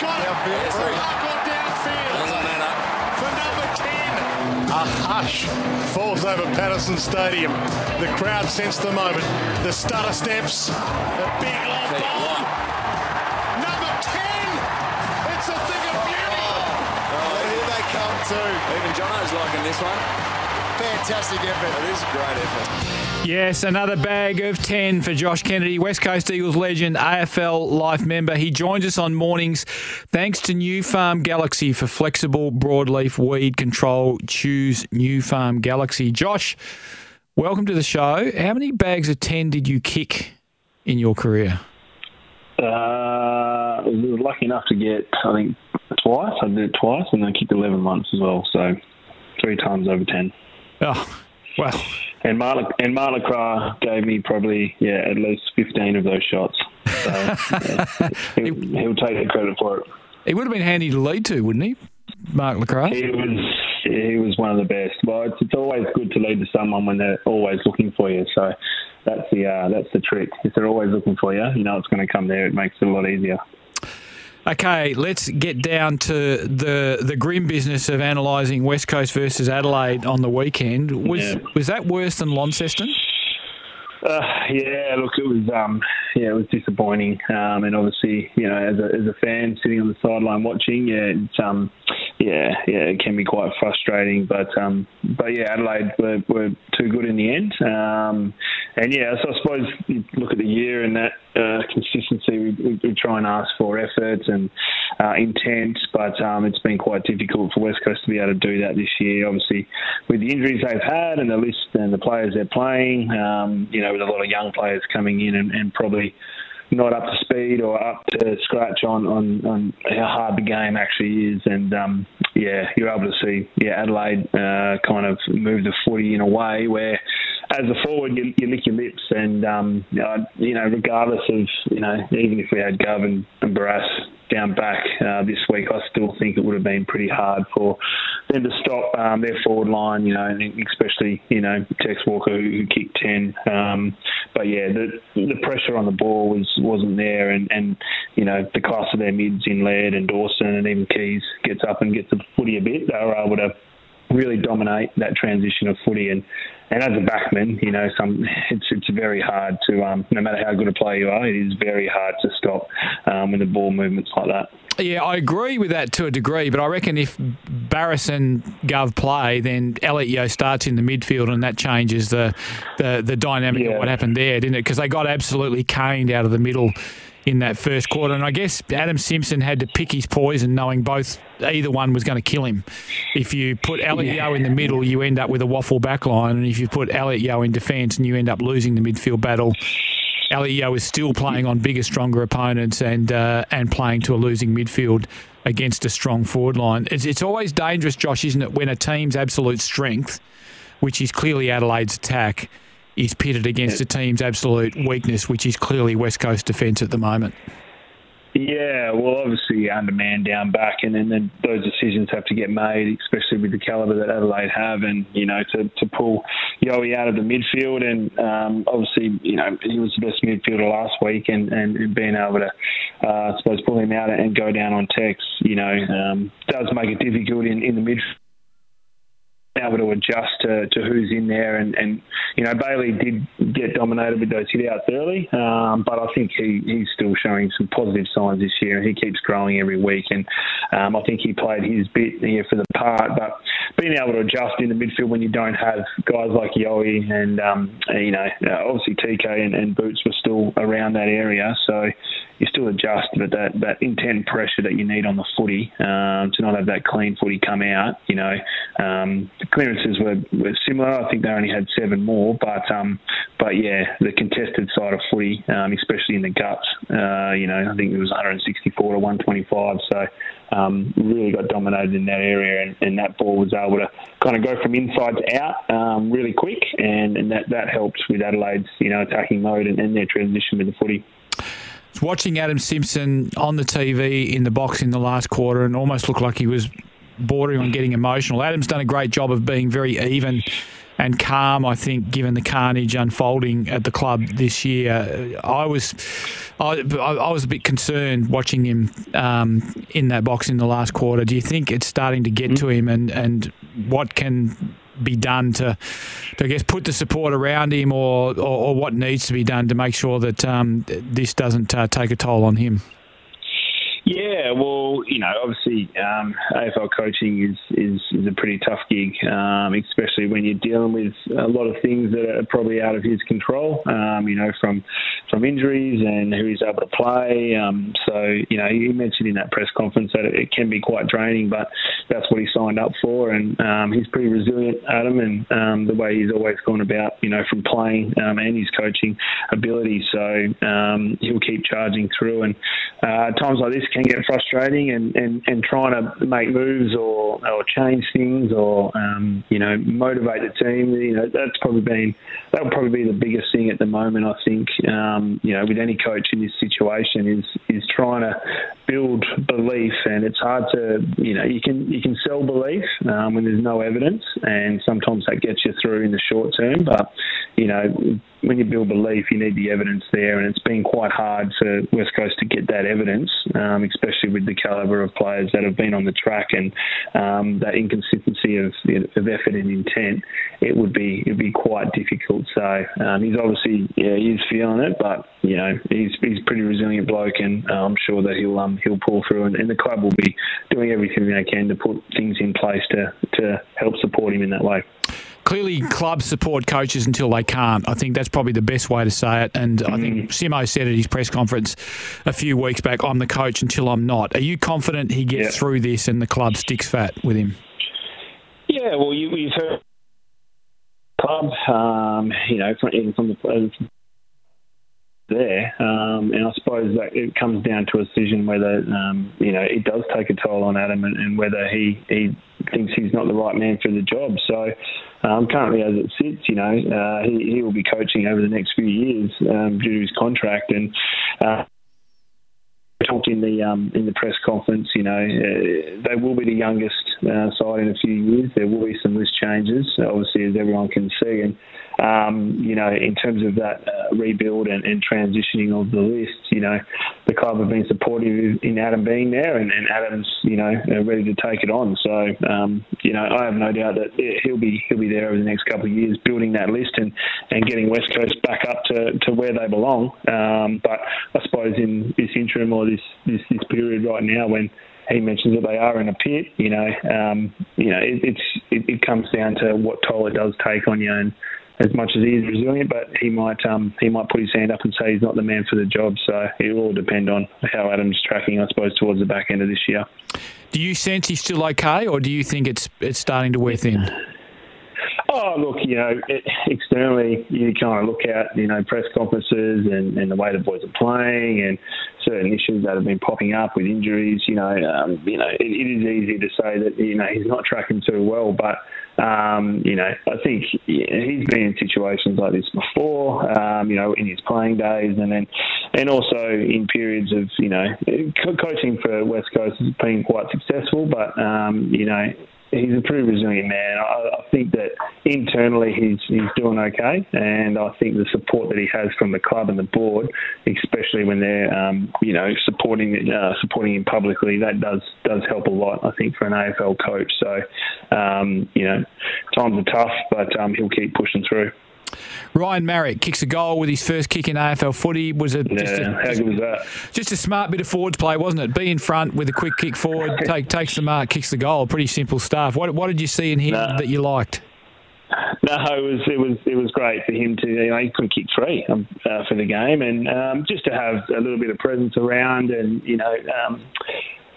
Got it. It's a mark on downfield. For number 10. A hush falls over Patterson Stadium. The crowd sense the moment. The stutter steps. The big long ball. Number 10. It's a thing of beauty. Oh, here they come too. Even Jono's liking this one. Fantastic effort. It is a great effort. Yes, another bag of 10 for Josh Kennedy, West Coast Eagles legend, AFL Life member. He joins us on mornings thanks to Nufarm Galaxy for flexible broadleaf weed control. Choose Nufarm Galaxy. Josh, welcome to the show. How many bags of 10 did you kick in your career? Uh, we were lucky enough to get, I think, twice. I did it twice, and I kicked 11 months as well. So three times over 10. Oh, well. And Mark and Mark LeCras gave me probably yeah at least fifteen of those shots. So yeah, he'll, he'll take the credit for it. He would have been handy to lead to, wouldn't he, Mark LeCras? He was he was one of the best. Well, it's, it's always good to lead to someone when they're always looking for you. So that's the uh, that's the trick. If they're always looking for you, you know it's going to come there. It makes it a lot easier. Okay, let's get down to the the grim business of analysing West Coast versus Adelaide on the weekend. Was Yeah. was that worse than Launceston? Uh, yeah, look, it was um, yeah, it was disappointing, um, and obviously, you know, as a as a fan sitting on the sideline watching, yeah, it's um, yeah, yeah, it can be quite frustrating, but um, but yeah, Adelaide were, were too good in the end, um, and yeah, so I suppose you look at the year and that uh, consistency, we, we, we try and ask for effort and uh, intent, but um, it's been quite difficult for West Coast to be able to do that this year. Obviously, with the injuries they've had and the list and the players they're playing, um, you know, with a lot of young players coming in and, and probably not up to speed or up to scratch on, on, on how hard the game actually is. And um, yeah, you're able to see yeah Adelaide uh, kind of move the footy in a way where. As a forward, you, you lick your lips, and um, uh, you know, regardless of you know, even if we had Gov and, and Barrass down back uh, this week, I still think it would have been pretty hard for them to stop um, their forward line. You know, especially you know Tex Walker who, who kicked ten. Um, but yeah, the the pressure on the ball was wasn't there, and and you know the class of their mids in Laird and Dawson and even Keays gets up and gets the footy a bit. They were able to really dominate that transition of footy and and as a backman, you know, some it's it's very hard to um, no matter how good a player you are, it is very hard to stop um, when the ball movements like that. Yeah, I agree with that to a degree, but I reckon if Barrass and Gov play, then Elliot Yeo starts in the midfield, and that changes the the, the dynamic of what happened there, didn't it? Because they got absolutely caned out of the middle in that first quarter, and I guess Adam Simpson had to pick his poison, knowing both either one was going to kill him. If you put Elliot Yeo in the middle, you end up with a WAFL back line, and if you put Elliot Yeo in defence, and you end up losing the midfield battle. Elio is still playing on bigger, stronger opponents and uh, and playing to a losing midfield against a strong forward line. It's, it's always dangerous, Josh, isn't it, when a team's absolute strength, which is clearly Adelaide's attack, is pitted against a team's absolute weakness, which is clearly West Coast defence at the moment. Yeah, well, obviously under man down back, and then, those decisions have to get made, especially with the calibre that Adelaide have, and you know to, to pull Yowie out of the midfield, and um, obviously you know he was the best midfielder last week, and, and, and being able to uh, I suppose pull him out and go down on Tex, you know, um, does make it difficult in, in the midfield able to adjust to, to who's in there. And, and, you know, Bailey did get dominated with those hit outs early, um, but I think he, he's still showing some positive signs this year. And he keeps growing every week, and um, I think he played his bit here for the part. But being able to adjust in the midfield when you don't have guys like Yowie and, um, you know, obviously TK and, and Boots were still around that area. So you still adjust, but that, that intent pressure that you need on the footy um, to not have that clean footy come out, you know, um, clearances were, were similar. I think they only had seven more, but um, but yeah, the contested side of footy, um, especially in the guts, uh, you know, I think it was 164 to 125. So um, really got dominated in that area, and, and, that ball was able to kind of go from inside to out um, really quick, and, and, that that helped with Adelaide's you know attacking mode and, and their transition with the footy. Watching Adam Simpson on the TV in the box in the last quarter, and almost looked like he was bordering on getting emotional. Adam's done a great job of being very even and calm. I think, given the carnage unfolding at the club this year, I was I, I was a bit concerned watching him um, in that box in the last quarter. Do you think it's starting to get mm-hmm. to him, and and what can be done to, to I guess, put the support around him, or, or, or what needs to be done to make sure that um, this doesn't uh, take a toll on him? Yeah, well, you know, obviously um, AFL coaching is, is, is a pretty tough gig, um, especially when you're dealing with a lot of things that are probably out of his control. Um, you know, from from injuries and who he's able to play. Um, so, you know, he mentioned in that press conference that it, can be quite draining, but that's what he signed up for, and um, he's pretty resilient, Adam, and um, the way he's always gone about, you know, from playing and his coaching ability. So he'll keep charging through, and uh, times like this can get frustrating and, and, and trying to make moves or, or change things or um, you know motivate the team. You know that's probably been that would probably be the biggest thing at the moment. I think um, you know with any coach in this situation is is trying to build belief, and it's hard to you know you can you can sell belief um, when there's no evidence, and sometimes that gets you through in the short term. But you know when you build belief, you need the evidence there, and it's been quite hard for West Coast to get that evidence, um, especially with the calibre of players that have been on the track and um, that inconsistency of, of effort and intent. It would be it would be quite difficult. So um, he's obviously yeah he's feeling it, but you know he's he's a pretty resilient bloke, and uh, I'm sure that he'll um, he'll pull through, and, and the club will be doing everything they can to put things in place to to help support him in that way clearly clubs support coaches until they can't. I think that's probably the best way to say it. And. I think mm. Simo said at his press conference a few weeks back, I'm the coach until I'm not. Are you confident he gets yeah. through this and the club sticks fat with him? Yeah, well, you, have heard club, um, you know, from, from the there. Um, and I suppose that it comes down to a decision whether um, you know it does take a toll on Adam and, and, whether he he thinks he's not the right man for the job. So um, currently, as it sits, you know, uh, he he will be coaching over the next few years um, due to his contract and. Uh, talked in the um, in the press conference, you know, uh, they will be the youngest uh, side in a few years. There will be some list changes, obviously, as everyone can see, and um, you know, in terms of that rebuild and, and, transitioning of the list, you know, the club have been supportive in Adam being there, and, and Adam's, you know, ready to take it on. So, um, you know, I have no doubt that he'll be he'll be there over the next couple of years, building that list and, and getting West Coast back up to, to where they belong. Um, but I suppose in this interim or this, this this period right now, when he mentions that they are in a pit. You know, um, you know, it, it's it, it, comes down to what toll it does take on you, and as much as he is resilient, but he might um, he might put his hand up and say he's not the man for the job. So it will all depend on how Adam's tracking, I suppose, towards the back end of this year. Do you sense he's still okay, or do you think it's it's starting to wear thin? Oh, look, you know, externally, you kind of look at, you know, press conferences and, and the way the boys are playing and certain issues that have been popping up with injuries. You know, um, you know, it, it is easy to say that, you know, he's not tracking too well, but um, you know, I think he's been in situations like this before. Um, you know, in his playing days, and then, and also in periods of you know, coaching for West Coast has been quite successful. But um, you know, he's a pretty resilient man. I, I, think that internally he's he's doing okay, and I think the support that he has from the club and the board, especially when they're um, you know supporting uh, supporting him publicly, that does does help a lot. I think for an AFL coach. So um, you know, times are tough, but um, he'll keep pushing through. Ryan Maric kicks a goal with his first kick in AFL footy. Was it yeah, just a, how good was that? Just a smart bit of forwards play, wasn't it? Be in front with a quick kick forward, take takes the mark, kicks the goal. Pretty simple stuff. What what did you see in him nah. that you liked? No, it was it was it was great for him to you know he couldn't kick three um, uh, for the game and um, just to have a little bit of presence around and you know um,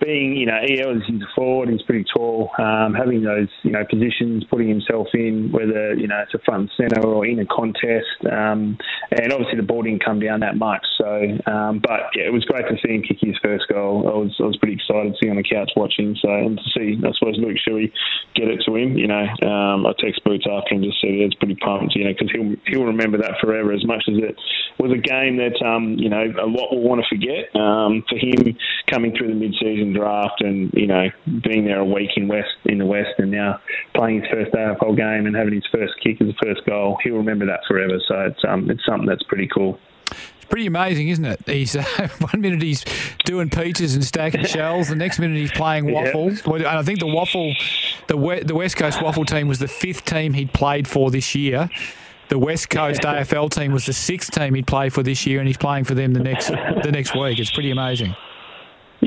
being, you know, he he's a forward, he's pretty tall, um, having those, you know, positions, putting himself in, whether, you know, it's a front centre or in a contest. Um, and obviously the ball didn't come down that much. So, um, but yeah, it was great to see him kick his first goal. I was, I was pretty excited see on the couch watching. So, and to see, I suppose, Luke Shuey get it to him, you know, um, I text Boots after and just said it's pretty pumped, you know, because he'll, he'll remember that forever as much as it was a game that, um, you know, a lot will want to forget. Um, for him coming through the mid-season draft and you know being there a week in West in the West and now playing his first AFL game and having his first kick as a first goal, he'll remember that forever. So it's um it's something that's pretty cool It's pretty amazing, isn't it? He's uh, one minute he's doing peaches and stacking shells, the next minute he's playing WAFLs. Yeah. And I think the WAFL, the the West Coast WAFL team was the fifth team he'd played for this year. The West Coast. AFL team was the sixth team he'd played for this year, and he's playing for them the next the next week. It's pretty amazing.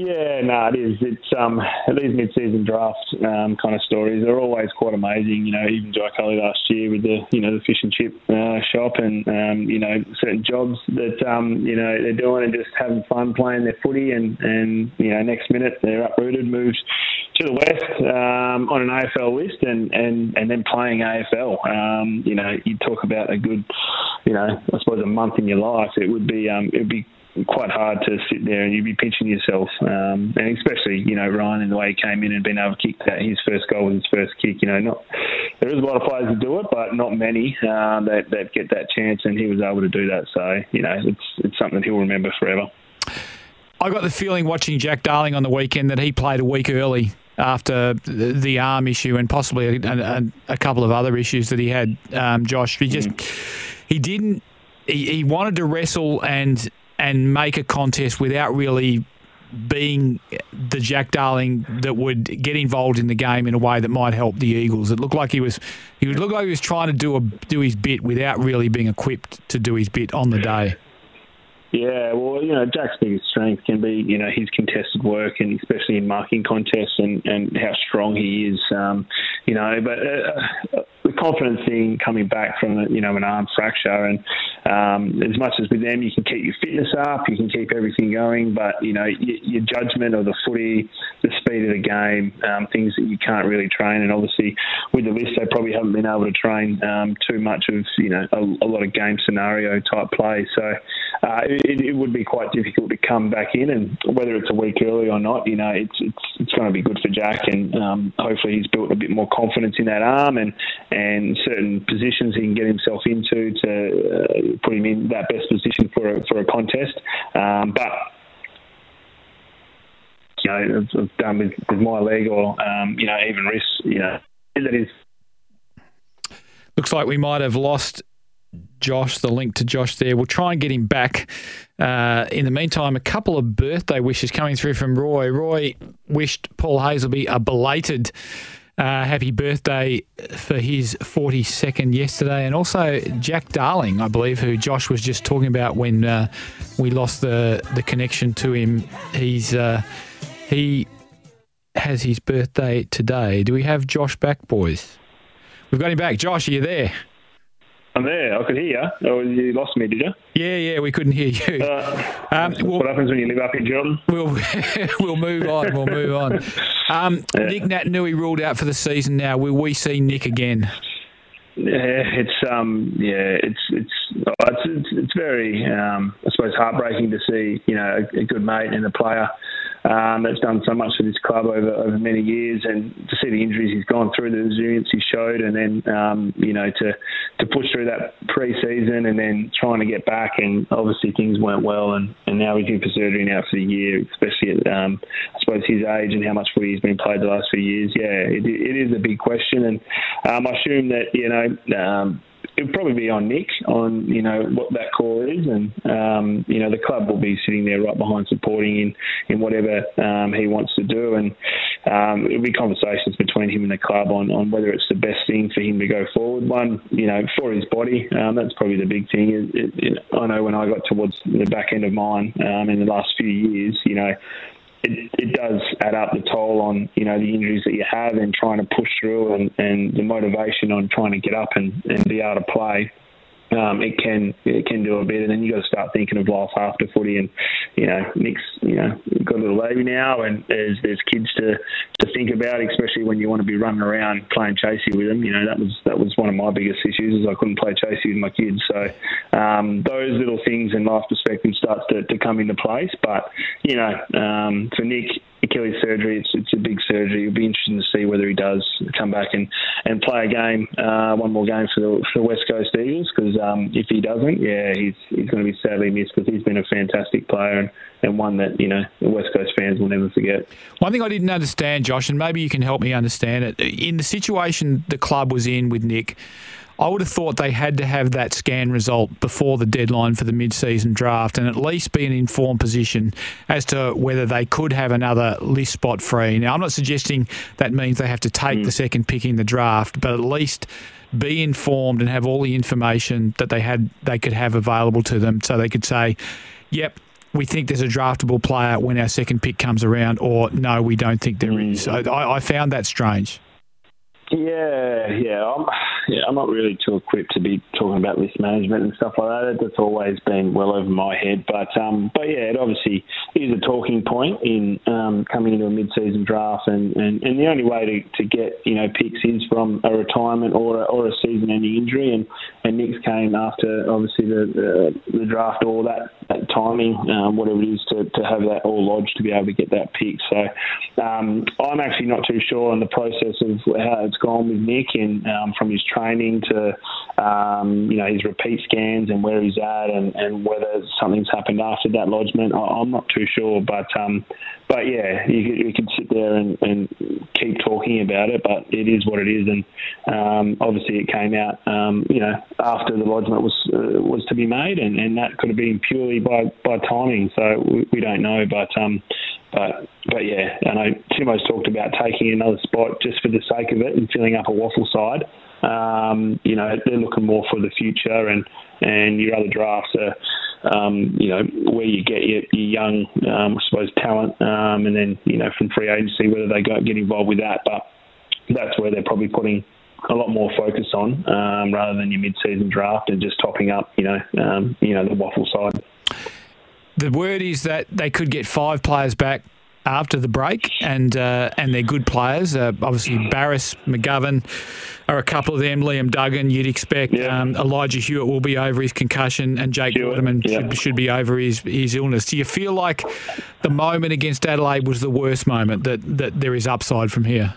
Yeah, no, it is. It's um, these mid-season draft um, kind of stories. They're always quite amazing. You know, even Jai Culley last year with the you know the fish and chip uh, shop and um, you know certain jobs that um, you know they're doing and just having fun playing their footy and and you know next minute they're uprooted, moved to the west um, on an AFL list and and and then playing AFL. Um, you know, you talk about a good, you know, I suppose a month in your life. It would be um, it would be quite hard to sit there and you'd be pinching yourself. Um, and especially, you know, Ryan and the way he came in and been able to kick that his first goal was his first kick. You know, not there is a lot of players who do it, but not many uh, that that get that chance, and he was able to do that. So you know, it's it's something he'll remember forever. I got the feeling watching Jack Darling on the weekend that he played a week early after the arm issue and possibly a, a, a couple of other issues that he had. Um, Josh, he just mm. he didn't. He, he wanted to wrestle and and make a contest without really being the Jack Darling that would get involved in the game in a way that might help the Eagles. It looked like he was he would look like he was trying to do a do his bit without really being equipped to do his bit on the day. Yeah, well, you know, Jack's biggest strength can be, you know, his contested work and especially in marking contests and, and how strong he is, um, you know, but uh, uh the confidence thing coming back from, you know, an arm fracture and um, as much as with them you can keep your fitness up, you can keep everything going, but, you know, your, your judgment of the footy, the speed of the game, um, things that you can't really train and obviously with the list they probably haven't been able to train um, too much of, you know, a, a lot of game scenario type play. So, uh, it, it, would be quite difficult to come back in, and whether it's a week early or not, you know, it's it's it's going to be good for Jack, and um, hopefully he's built a bit more confidence in that arm and and certain positions he can get himself into to uh, put him in that best position for a, for a contest. Um, but know, I've done with, with my leg or um, you know even wrists, you know, that is. Looks like we might have lost Josh, the link to Josh there. We'll try and get him back. Uh, in the meantime, a couple of birthday wishes coming through from Roy. Roy wished Paul Hasleby a belated uh, happy birthday for his 42nd yesterday, and also Jack Darling, I believe, who Josh was just talking about when uh, we lost the the connection to him. He's uh, he has his birthday today. Do we have Josh back, boys? We've got him back. Josh, are you there? I'm there. I could hear you. Oh, you lost me, did you? Yeah, yeah, we couldn't hear you. Uh, um, we'll, what happens when you live up in Jordan? We'll we'll move on. We'll move on. Um, yeah. Nick Naitanui ruled out for the season. Now, will we see Nick again? Yeah, it's um, yeah, it's it's it's it's, it's very um, I suppose heartbreaking to see you know a, a good mate and a player um, that's done so much for this club over, over many years, and to see the injuries he's gone through, the resilience he showed, and then um, you know to to push through that pre-season and then trying to get back, and obviously things went well, and, and now he's in for surgery now for the year, especially at um, I suppose his age and how much footy he's been played the last few years. Yeah, it, it is a big question, and um, I assume that you know um, it'll probably be on Nick on you know what that core is, and um, you know the club will be sitting there right behind supporting in in whatever um, he wants to do, and um, it'll be conversations between him and the club on on whether it's the best thing for him to go forward. One, you know, for his body, um, that's probably the big thing. It, it, it, I know when I got towards the back end of mine um, in the last few years, you know it, it does add up the toll on you know the injuries that you have and trying to push through and, and the motivation on trying to get up and, and be able to play um, it can it can do a bit, and then you got to start thinking of life after footy. And you know, Nick's you know got a little baby now, and there's there's kids to to think about, especially when you want to be running around playing chasey with them. You know, that was that was one of my biggest issues is I couldn't play chasey with my kids. So um, those little things in life perspective starts to, to come into place. But you know, um, for Nick, Achilles surgery. It's it's a big surgery. It'll be interesting to see whether he does come back and, and play a game, uh, one more game for the, for the West Coast Eagles. Because um, if he doesn't, yeah, he's he's going to be sadly missed because he's been a fantastic player and, and one that you know the West Coast fans will never forget. One thing I didn't understand, Josh, and maybe you can help me understand it. In the situation the club was in with Nick. I would have thought they had to have that scan result before the deadline for the mid-season draft and at least be in informed position as to whether they could have another list spot free. Now, I'm not suggesting that means they have to take mm. the second pick in the draft, but at least be informed and have all the information that they had they could have available to them so they could say, "Yep, we think there's a draftable player when our second pick comes around," or "No, we don't think there is." So I, I found that strange. Yeah, yeah. I'm, yeah, I'm not really too equipped to be talking about list management and stuff like that. That's always been well over my head. But um, but yeah, it obviously is a talking point in um, coming into a mid-season draft, and, and, and the only way to, to get you know picks is from a retirement or a, or a season-ending injury, and and Nick's came after obviously the the, the draft or that, that timing, um, whatever it is, to, to have that all lodged to be able to get that pick. So um, I'm actually not too sure on the process of how it's gone with Nick, and um, from his training to um, you know his repeat scans and where he's at, and, and whether something's happened after that lodgement. I, am not too sure, but um, but yeah, you you could sit there and, and, keep talking about it, but it is what it is, and um, obviously it came out um, you know after the lodgement was uh, was to be made, and, and that could have been purely by by timing. So we, we don't know, but um, but but yeah, I know Simo's talked about taking another spot just for the sake of it and filling up a WAFL side. Um, you know, they're looking more for the future, and and your other drafts are, um, you know, where you get your, your young, um, I suppose, talent, um, and then you know from free agency whether they go get involved with that. But that's where they're probably putting a lot more focus on um, rather than your mid-season draft and just topping up, you know, um, you know the WAFL side. The word is that they could get five players back after the break, and uh, and they're good players. Uh, obviously, Barrass, McGovern are a couple of them. Liam Duggan, you'd expect. Yeah. Um, Elijah Hewett will be over his concussion, and Jake Hewitt, Waterman yeah. should, should, be over his, his illness. Do you feel like the moment against Adelaide was the worst moment, that, that there is upside from here?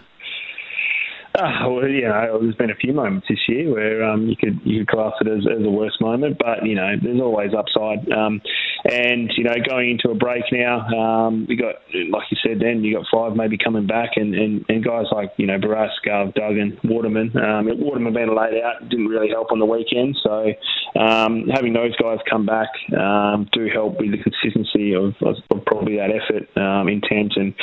Uh, well, you know, there's been a few moments this year where um, you could you could class it as, as the worst moment, but you know, there's always upside. Um, and you know, going into a break now, um, we got like you said, then you got five maybe coming back, and, and, and guys like you know Barrass, Gov, Duggan, Waterman. Um, Waterman being laid out didn't really help on the weekend, so um, having those guys come back um, do help with the consistency of, of, probably that effort, um, intent, and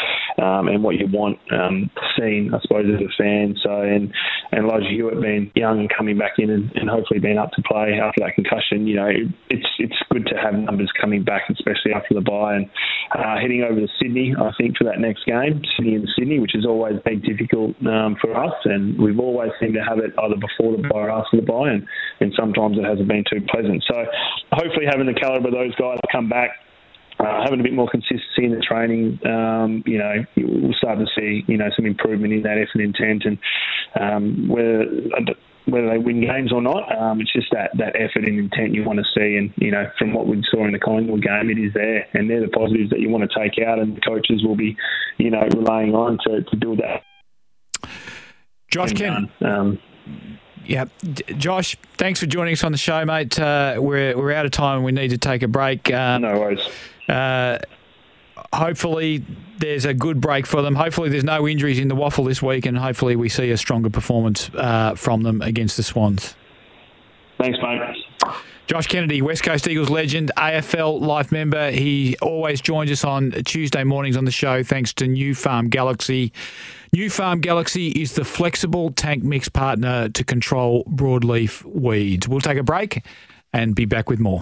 um, and what you want um, seen, I suppose, as a fan. So and and Elijah Hewett being young and coming back in and, and hopefully being up to play after that concussion, you know, it's it's good to have numbers coming back, especially after the bye and uh, heading over to Sydney. I think for that next game, Sydney and Sydney, which has always been difficult um, for us, and we've always seemed to have it either before the bye or after the bye, and and sometimes it hasn't been too pleasant. So hopefully having the calibre of those guys come back uh, having a bit more consistency in the training, um, you know, we'll start to see, you know, some improvement in that effort intent and um, whether whether they win games or not, um, it's just that, that effort and intent you want to see. And, you know, from what we saw in the Collingwood game, it is there. And they're the positives that you want to take out, and the coaches will be, you know, relying on to, to build that. Josh Ken. Um, yeah, Josh, thanks for joining us on the show, mate. Uh, we're we're out of time. and We need to take a break. Um, no worries. Uh, hopefully there's a good break for them. Hopefully there's no injuries in the WAFL this week, and hopefully we see a stronger performance uh, from them against the Swans. Thanks, mate. Josh Kennedy, West Coast Eagles legend, AFL life member. He always joins us on Tuesday mornings on the show thanks to Nufarm Galaxy. Nufarm Galaxy is the flexible tank mix partner to control broadleaf weeds. We'll take a break and be back with more.